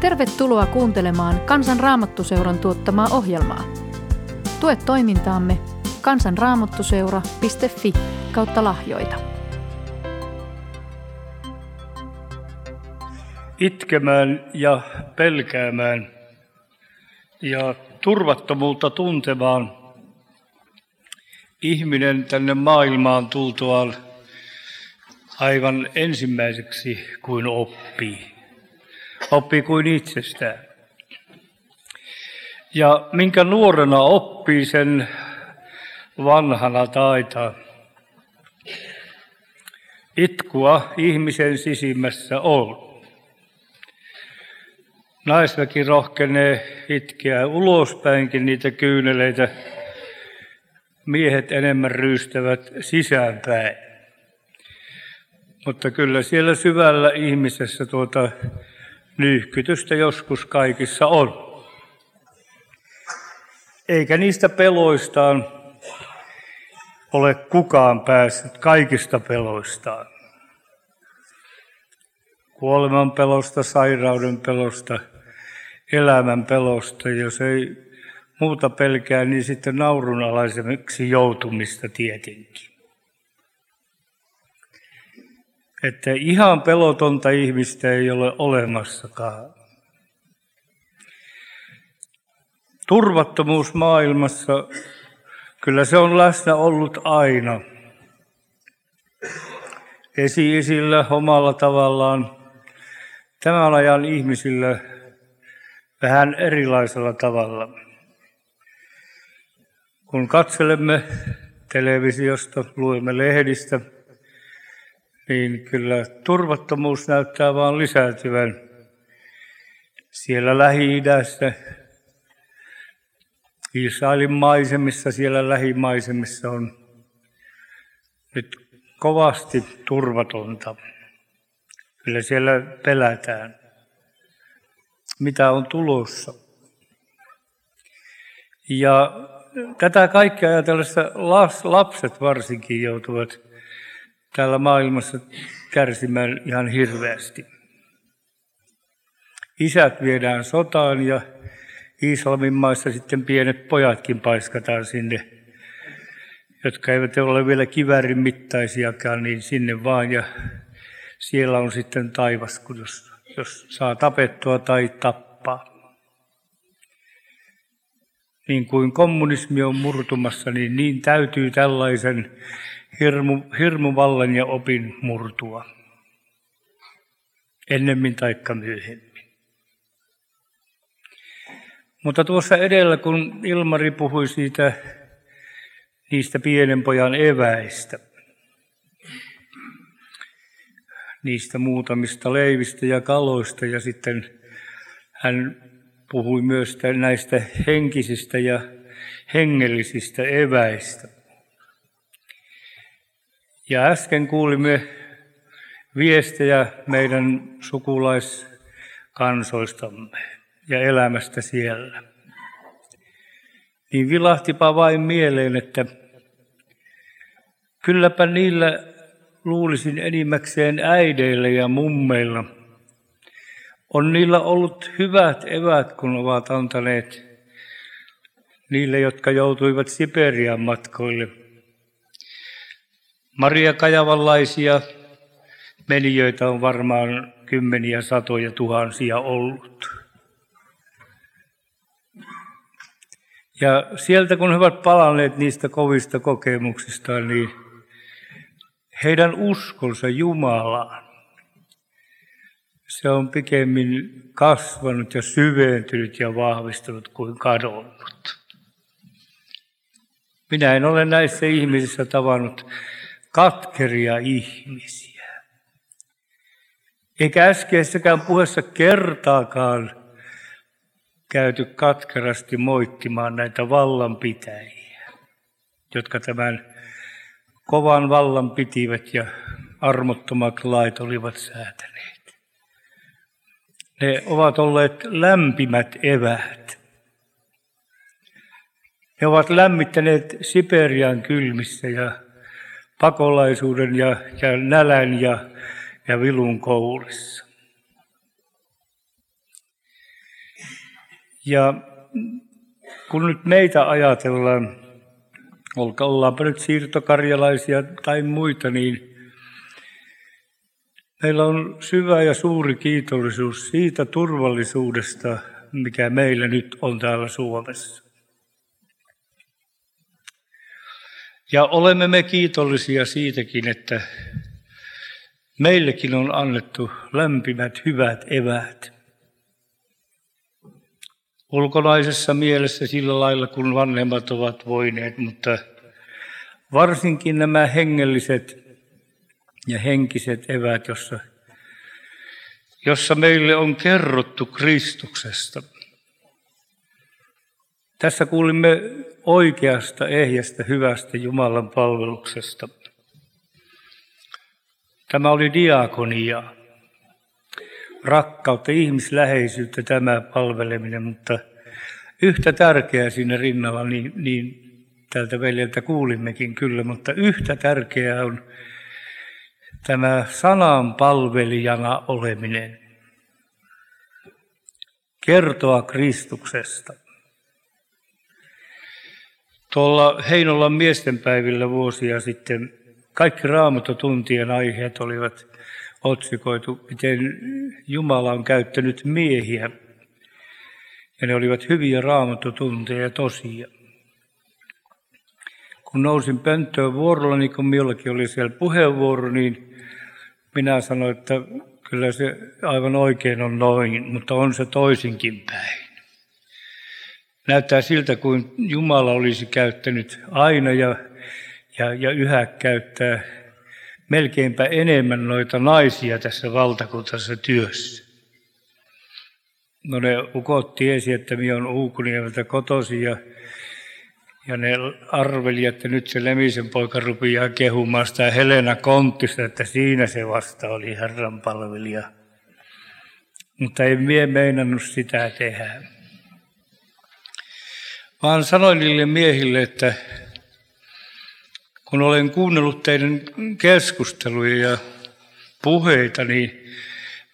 Tervetuloa kuuntelemaan Kansan Raamattuseuran tuottamaa ohjelmaa. Tue toimintaamme kansanraamattuseura.fi kautta lahjoita. Itkemään ja pelkäämään ja turvattomuutta tuntemaan ihminen tänne maailmaan tultuaan aivan ensimmäiseksi kuin oppii. Oppii kuin itsestään. Ja minkä nuorena oppii, sen vanhana taitaa. Itkua ihmisen sisimmässä on. Naisväki rohkenee itkeä ulospäinkin niitä kyyneleitä. Miehet enemmän ryystävät sisäänpäin. Mutta kyllä siellä syvällä ihmisessä tuota nyyhkytystä joskus kaikissa on. Eikä niistä peloistaan ole kukaan päässyt kaikista peloistaan. Kuoleman pelosta, sairauden pelosta, elämän pelosta. Jos ei muuta pelkää, niin sitten naurunalaiseksi joutumista tietenkin. Että ihan pelotonta ihmistä ei ole olemassakaan. Turvattomuus maailmassa, kyllä se on läsnä ollut aina. Esi-isillä omalla tavallaan, tämän ajan ihmisillä vähän erilaisella tavalla. Kun katselemme televisiosta, luemme lehdistä, niin kyllä turvattomuus näyttää vaan lisääntyvän siellä Lähi-idässä, Israelin maisemissa, siellä lähimaisemissa on nyt kovasti turvatonta. Kyllä siellä pelätään, mitä on tulossa. Ja tätä kaikkea ajatellessa lapset varsinkin joutuvat täällä maailmassa kärsimään ihan hirveästi. Isät viedään sotaan ja Iisalmin maissa sitten pienet pojatkin paiskataan sinne, jotka eivät ole vielä kivärin mittaisiakaan, niin sinne vaan. Ja siellä on sitten taivas, kun jos, jos saa tapettua tai tappaa. Niin kuin kommunismi on murtumassa, niin niin täytyy tällaisen hirmu, hirmuvallan ja opin murtua. Ennemmin taikka myöhemmin. Mutta tuossa edellä, kun Ilmari puhui siitä niistä pienen pojan eväistä, niistä muutamista leivistä ja kaloista ja sitten hän puhui myös näistä henkisistä ja hengellisistä eväistä. Ja äsken kuulimme viestejä meidän sukulaiskansoistamme ja elämästä siellä. Niin vilahtipa vain mieleen, että kylläpä niillä luulisin enimmäkseen äideillä ja mummeilla on niillä ollut hyvät evät, kun ovat antaneet niille, jotka joutuivat Siperian matkoille – Maria Kajavallaisia menijöitä on varmaan kymmeniä, satoja, tuhansia ollut. Ja sieltä kun he ovat palanneet niistä kovista kokemuksista, niin heidän uskonsa Jumalaan, se on pikemmin kasvanut ja syventynyt ja vahvistunut kuin kadonnut. Minä en ole näissä ihmisissä tavannut katkeria ihmisiä. Eikä äskeisessäkään puheessa kertaakaan käyty katkerasti moittimaan näitä vallanpitäjiä, jotka tämän kovan vallan pitivät ja armottomat lait olivat säätäneet. Ne ovat olleet lämpimät eväät. Ne ovat lämmittäneet Siperian kylmissä ja pakolaisuuden ja, ja nälän ja, ja vilun kourissa. Ja kun nyt meitä ajatellaan, ollaanpa nyt siirtokarjalaisia tai muita, niin meillä on syvä ja suuri kiitollisuus siitä turvallisuudesta, mikä meillä nyt on täällä Suomessa. Ja olemme me kiitollisia siitäkin, että meillekin on annettu lämpimät hyvät eväät. Ulkonaisessa mielessä sillä lailla, kun vanhemmat ovat voineet, mutta varsinkin nämä hengelliset ja henkiset eväät, jossa, jossa meille on kerrottu Kristuksesta. Tässä kuulimme oikeasta, ehjästä, hyvästä Jumalan palveluksesta. Tämä oli diakonia, rakkautta, ihmisläheisyyttä tämä palveleminen, mutta yhtä tärkeää siinä rinnalla, niin, niin tältä veljeltä kuulimmekin kyllä, mutta yhtä tärkeää on tämä sanan palvelijana oleminen. Kertoa Kristuksesta. Tuolla Heinolan miestenpäivillä vuosia sitten kaikki raamatotuntien aiheet olivat otsikoitu, miten Jumala on käyttänyt miehiä. Ja ne olivat hyviä raamatotunteja tosia. Kun nousin pönttöön vuorolla, niin kun minullakin oli siellä puheenvuoro, niin minä sanoin, että kyllä se aivan oikein on noin, mutta on se toisinkin päin. Näyttää siltä, kuin Jumala olisi käyttänyt aina ja, ja, ja yhä käyttää melkeinpä enemmän noita naisia tässä valtakuntaisessa työssä. No ne ukot tiesi, että minä on Uukuniemeltä kotosi ja, ja ne arveli, että nyt se Lemisen poika rupeaa kehumaan sitä Helena Konttista, että siinä se vasta oli Herran palvelija. Mutta ei mie meinannut sitä tehdä vaan sanoin niille miehille, että kun olen kuunnellut teidän keskusteluja ja puheita, niin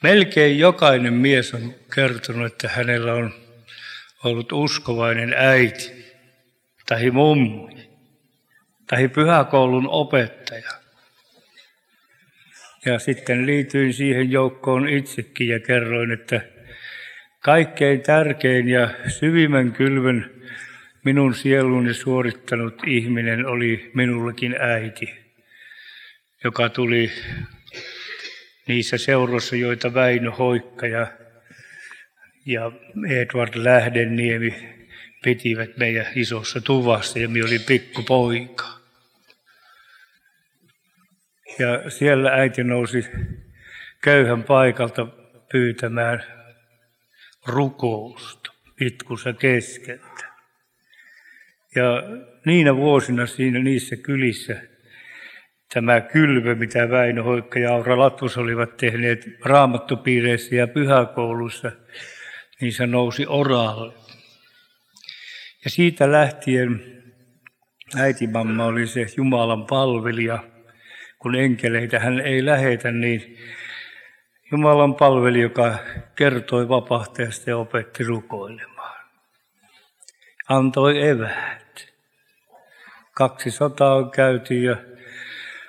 melkein jokainen mies on kertonut, että hänellä on ollut uskovainen äiti tai mummi tai pyhäkoulun opettaja. Ja sitten liityin siihen joukkoon itsekin ja kerroin, että kaikkein tärkein ja syvimmän kylvön minun sieluni suorittanut ihminen oli minullekin äiti, joka tuli niissä seuroissa, joita Väinö Hoikka ja, ja Edward Lähdeniemi pitivät meidän isossa tuvassa ja minä olin pikkupoika. Ja siellä äiti nousi köyhän paikalta pyytämään rukousta itkussa keskeltä. Ja niinä vuosina siinä niissä kylissä tämä kylvö, mitä Väinö Hoikka ja Aura Latvus olivat tehneet raamattupiireissä ja pyhäkoulussa, niin se nousi oralle. Ja siitä lähtien äitimamma oli se Jumalan palvelija, kun enkeleitä hän ei lähetä, niin Jumalan palveli, joka kertoi vapahtajasta ja opetti rukoilemaan. Antoi eväät. Kaksi sotaa on käyty ja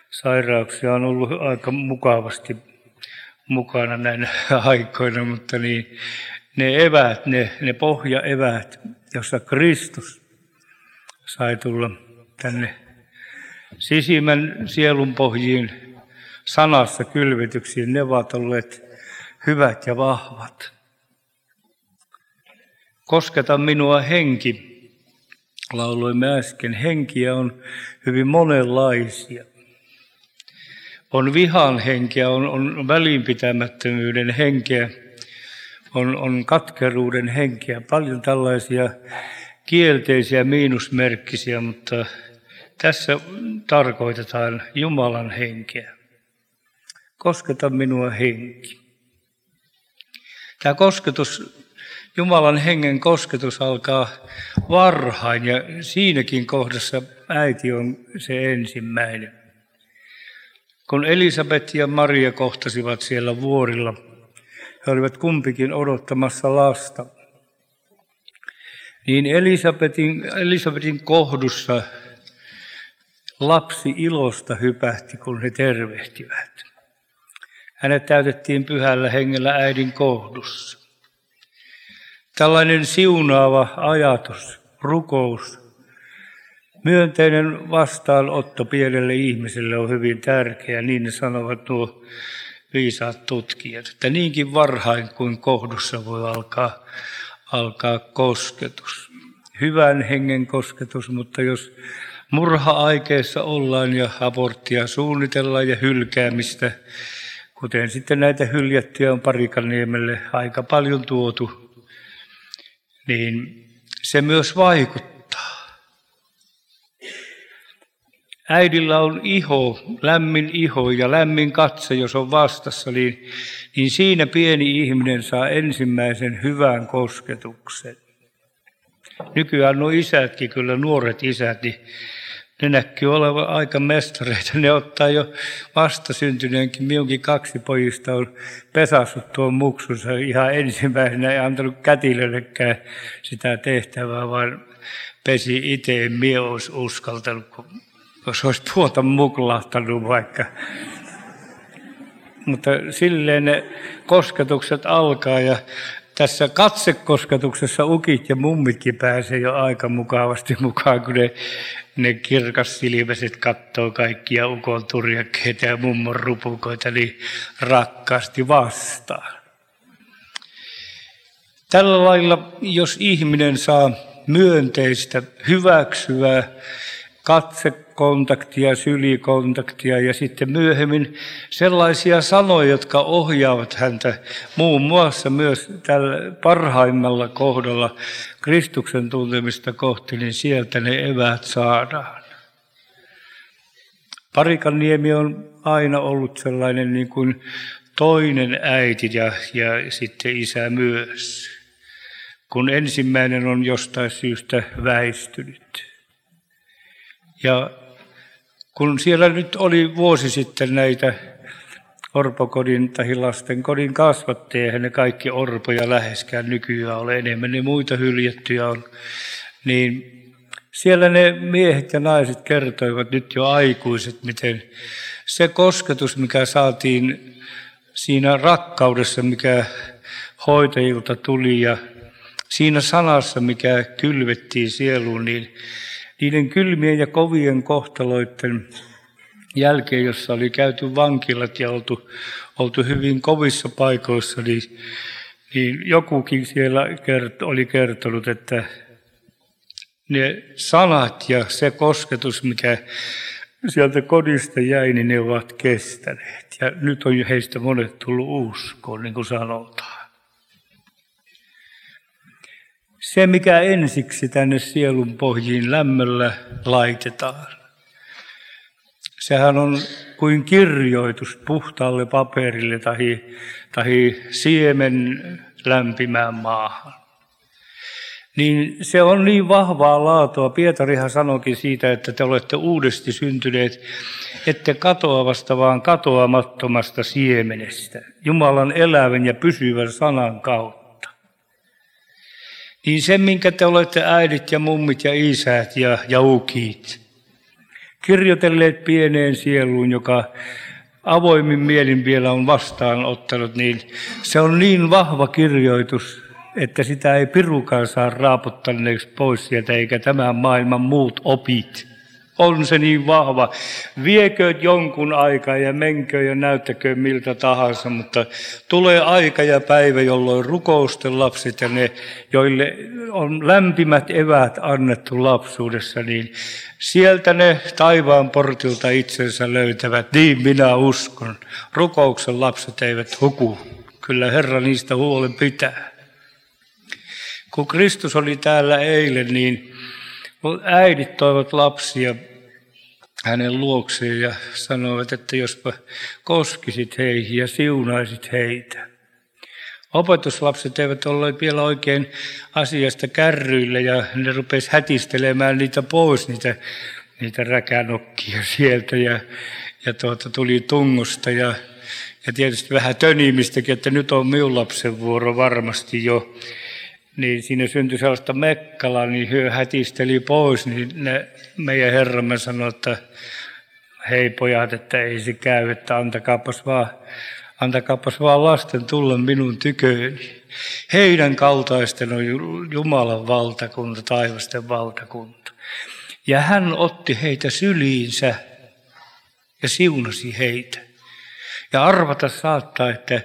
sairauksia on ollut aika mukavasti mukana näinä aikoina, mutta niin, ne eväät, ne, ne pohjaeväät, jossa Kristus sai tulla tänne sisimmän sielun pohjiin sanassa kylvetyksiin, ne ovat olleet hyvät ja vahvat. Kosketa minua henki, lauloimme äsken, henkiä on hyvin monenlaisia. On vihan henkeä, on, on välinpitämättömyyden henkeä, on, on katkeruuden henkeä, paljon tällaisia kielteisiä miinusmerkkisiä, mutta tässä tarkoitetaan Jumalan henkeä. Kosketa minua henki. Tämä kosketus Jumalan hengen kosketus alkaa varhain ja siinäkin kohdassa äiti on se ensimmäinen. Kun Elisabet ja Maria kohtasivat siellä vuorilla, he olivat kumpikin odottamassa lasta. niin Elisabetin, Elisabetin kohdussa lapsi ilosta hypähti, kun he tervehtivät. Hänet täytettiin pyhällä hengellä äidin kohdussa. Tällainen siunaava ajatus, rukous, myönteinen vastaanotto pienelle ihmiselle on hyvin tärkeä, niin ne sanovat nuo viisaat tutkijat, että niinkin varhain kuin kohdussa voi alkaa, alkaa kosketus. Hyvän hengen kosketus, mutta jos murha-aikeessa ollaan ja aborttia suunnitellaan ja hylkäämistä, kuten sitten näitä hyljättyjä on Parikaniemelle aika paljon tuotu, niin se myös vaikuttaa. Äidillä on iho, lämmin iho ja lämmin katse, jos on vastassa, niin, niin siinä pieni ihminen saa ensimmäisen hyvän kosketuksen. Nykyään nuo isätkin, kyllä nuoret isät, niin ne näkyy olevan aika mestareita. Ne ottaa jo vastasyntyneenkin. Minunkin kaksi pojista on pesassut tuon muksunsa ihan ensimmäisenä. Ei antanut kätilöllekään sitä tehtävää, vaan pesi itse. Mie olisi uskaltanut, jos olisi tuota muklahtanut vaikka. Mutta silleen ne kosketukset alkaa ja tässä katsekosketuksessa ukit ja mummitkin pääsee jo aika mukavasti mukaan, kun ne, ne kirkassilmäiset katsoo kaikkia ukon turjakkeita ja mummon rupukoita niin rakkaasti vastaan. Tällä lailla, jos ihminen saa myönteistä, hyväksyvää katsekontaktia, sylikontaktia ja sitten myöhemmin sellaisia sanoja, jotka ohjaavat häntä muun muassa myös tällä parhaimmalla kohdalla Kristuksen tuntemista kohti, niin sieltä ne eväät saadaan. Parikaniemi on aina ollut sellainen niin kuin toinen äiti ja, ja sitten isä myös, kun ensimmäinen on jostain syystä väistynyt. Ja kun siellä nyt oli vuosi sitten näitä orpokodin tai lasten kodin kasvatteja, ne kaikki orpoja läheskään nykyään ole enemmän, ne muita hyljettyjä on, niin siellä ne miehet ja naiset kertoivat nyt jo aikuiset, miten se kosketus, mikä saatiin siinä rakkaudessa, mikä hoitajilta tuli ja siinä sanassa, mikä kylvettiin sieluun, niin niiden kylmien ja kovien kohtaloiden jälkeen, jossa oli käyty vankilat ja oltu, oltu hyvin kovissa paikoissa, niin, niin jokukin siellä kert, oli kertonut, että ne sanat ja se kosketus, mikä sieltä kodista jäi, niin ne ovat kestäneet. Ja nyt on heistä monet tullut uskoon, niin kuin sanotaan. Se, mikä ensiksi tänne sielun pohjiin lämmöllä laitetaan, sehän on kuin kirjoitus puhtaalle paperille tai, tai siemen lämpimään maahan. Niin se on niin vahvaa laatua. Pietarihan sanoikin siitä, että te olette uudesti syntyneet, ette katoavasta, vaan katoamattomasta siemenestä. Jumalan elävän ja pysyvän sanan kautta niin se, minkä te olette äidit ja mummit ja isät ja, ja ukit, kirjoitelleet pieneen sieluun, joka avoimin mielin vielä on vastaanottanut, niin se on niin vahva kirjoitus, että sitä ei pirukaan saa raaputtaneeksi pois sieltä, eikä tämän maailman muut opit on se niin vahva. Viekö jonkun aikaa ja menkö ja näyttäkö miltä tahansa, mutta tulee aika ja päivä, jolloin rukousten lapset ja ne, joille on lämpimät eväät annettu lapsuudessa, niin sieltä ne taivaan portilta itsensä löytävät. Niin minä uskon. Rukouksen lapset eivät huku. Kyllä Herra niistä huolen pitää. Kun Kristus oli täällä eilen, niin äidit toivat lapsia hänen luokseen ja sanoivat, että jospa koskisit heihin ja siunaisit heitä. Opetuslapset eivät olleet vielä oikein asiasta kärryillä ja ne rupesivat hätistelemään niitä pois, niitä, niitä räkänokkia sieltä ja, ja tuota, tuli tungosta ja, ja tietysti vähän tönimistäkin, että nyt on minun lapsen vuoro varmasti jo. Niin siinä syntyi sellaista mekkalaa, niin hyö hätisteli pois, niin ne, meidän herramme sanoi, että hei pojat, että ei se käy, että antakaapas vaan, antakaapas vaan lasten tulla minun tyköni. Heidän kaltaisten on Jumalan valtakunta, taivasten valtakunta. Ja hän otti heitä syliinsä ja siunasi heitä. Ja arvata saattaa, että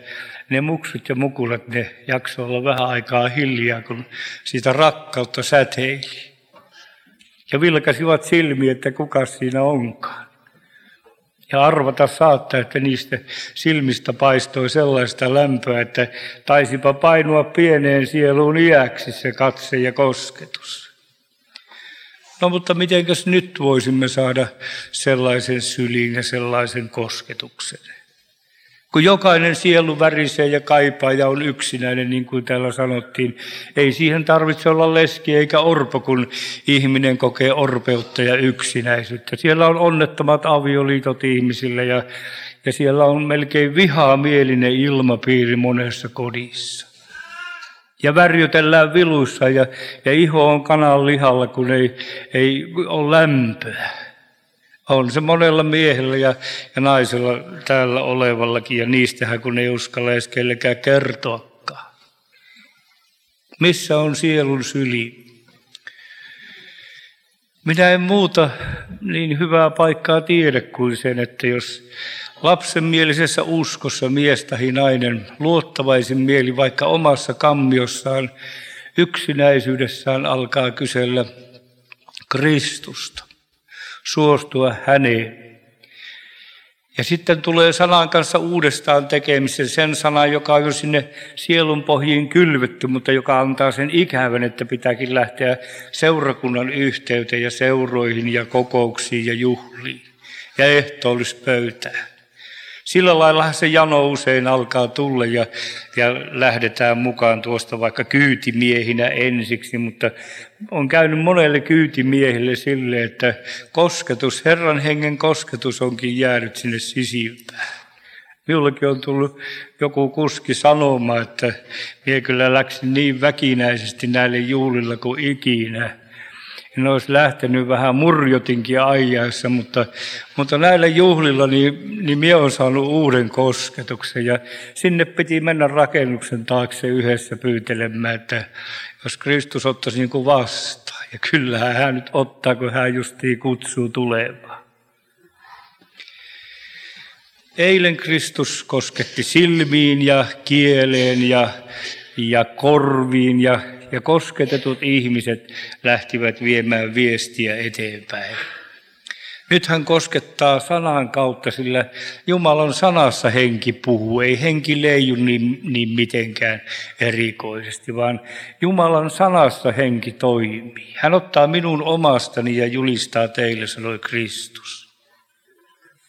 ne muksut ja mukulat, ne jaksoi olla vähän aikaa hiljaa, kun siitä rakkautta säteili. Ja vilkasivat silmiä, että kuka siinä onkaan. Ja arvata saattaa, että niistä silmistä paistoi sellaista lämpöä, että taisipa painua pieneen sieluun iäksi se katse ja kosketus. No mutta mitenkäs nyt voisimme saada sellaisen syliin ja sellaisen kosketuksen? Kun jokainen sielu värisee ja kaipaa ja on yksinäinen, niin kuin täällä sanottiin, ei siihen tarvitse olla leski eikä orpo, kun ihminen kokee orpeutta ja yksinäisyyttä. Siellä on onnettomat avioliitot ihmisille ja, ja siellä on melkein vihamielinen ilmapiiri monessa kodissa. Ja värjytellään viluissa ja, ja iho on kanan lihalla, kun ei, ei ole lämpöä. On se monella miehellä ja, ja naisella täällä olevallakin, ja niistähän kun ei uskalla edes kellekään kertoakaan. Missä on sielun syli? Minä en muuta niin hyvää paikkaa tiedä kuin sen, että jos lapsenmielisessä uskossa mies tai nainen luottavaisin mieli vaikka omassa kammiossaan yksinäisyydessään alkaa kysellä Kristusta suostua häneen. Ja sitten tulee sanan kanssa uudestaan tekemisen, sen sanan, joka on jo sinne sielun pohjiin kylvetty, mutta joka antaa sen ikävän, että pitääkin lähteä seurakunnan yhteyteen ja seuroihin ja kokouksiin ja juhliin ja ehtoollispöytään. Sillä lailla se jano usein alkaa tulla ja, ja lähdetään mukaan tuosta vaikka kyytimiehinä ensiksi, mutta on käynyt monelle kyytimiehille sille, että kosketus, Herran hengen kosketus onkin jäänyt sinne sisimpään. Minullekin on tullut joku kuski sanomaan, että minä kyllä läksin niin väkinäisesti näille juhlilla kuin ikinä en olisi lähtenyt vähän murjotinkin ajaessa, mutta, mutta näillä juhlilla niin, niin minä olen saanut uuden kosketuksen ja sinne piti mennä rakennuksen taakse yhdessä pyytelemään, että jos Kristus ottaisi niin kuin vastaan. Ja kyllähän hän nyt ottaa, kun hän justiin kutsuu tulemaan. Eilen Kristus kosketti silmiin ja kieleen ja, ja korviin ja ja kosketetut ihmiset lähtivät viemään viestiä eteenpäin. Nyt hän koskettaa sanan kautta, sillä Jumalan sanassa henki puhuu. Ei henki leiju niin, niin mitenkään erikoisesti, vaan Jumalan sanassa henki toimii. Hän ottaa minun omastani ja julistaa teille, sanoi Kristus.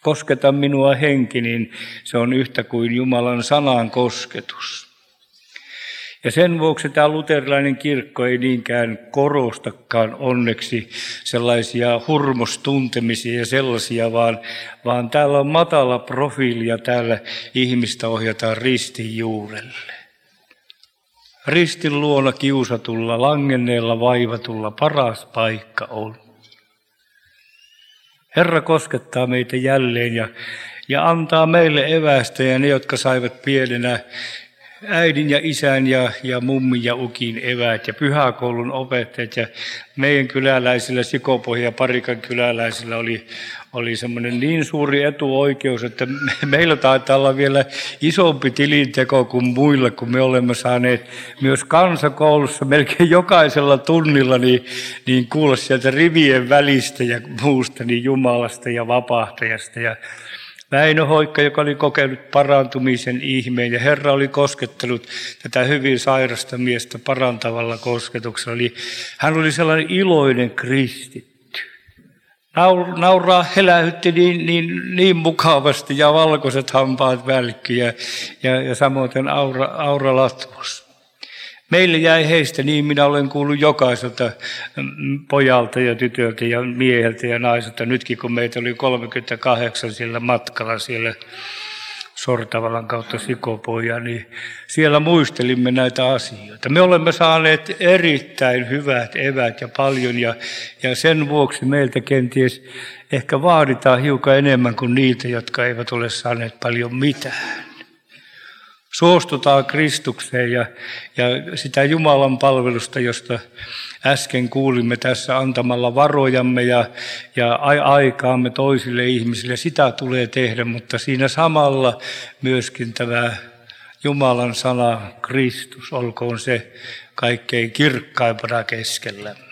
Kosketa minua henki, niin se on yhtä kuin Jumalan sanan kosketus. Ja sen vuoksi tämä luterilainen kirkko ei niinkään korostakaan onneksi sellaisia hurmostuntemisia ja sellaisia, vaan, vaan täällä on matala profiili ja täällä ihmistä ohjataan ristin juurelle. Ristin luona kiusatulla, langenneella, vaivatulla paras paikka on. Herra koskettaa meitä jälleen ja, ja antaa meille evästä ja ne, jotka saivat pienenä äidin ja isän ja, ja mummin ja ukin eväät ja pyhäkoulun opettajat. Ja meidän kyläläisillä, Sikopohja ja Parikan kyläläisillä oli, oli semmoinen niin suuri etuoikeus, että meillä taitaa olla vielä isompi tilinteko kuin muilla, kun me olemme saaneet myös kansakoulussa melkein jokaisella tunnilla niin, niin kuulla sieltä rivien välistä ja muusta niin Jumalasta ja vapahtajasta. Ja Väinö Hoikka, joka oli kokenut parantumisen ihmeen ja Herra oli koskettanut tätä hyvin sairasta miestä parantavalla kosketuksella. Eli hän oli sellainen iloinen kristitty. Nauraa helähytti niin, niin, niin mukavasti ja valkoiset hampaat välkky ja, ja, ja samoin Aura, Aura Latvos. Meille jäi heistä niin, minä olen kuullut jokaiselta mm, pojalta ja tytöltä ja mieheltä ja naiselta. Nytkin kun meitä oli 38 sillä matkalla siellä Sortavalan kautta Sikopoja, niin siellä muistelimme näitä asioita. Me olemme saaneet erittäin hyvät evät ja paljon, ja, ja sen vuoksi meiltä kenties ehkä vaaditaan hiukan enemmän kuin niitä, jotka eivät ole saaneet paljon mitään. Suostutaan Kristukseen ja, ja sitä Jumalan palvelusta, josta äsken kuulimme tässä antamalla varojamme ja, ja aikaamme toisille ihmisille. Sitä tulee tehdä, mutta siinä samalla myöskin tämä Jumalan sana, Kristus, olkoon se kaikkein kirkkaimpana keskellämme.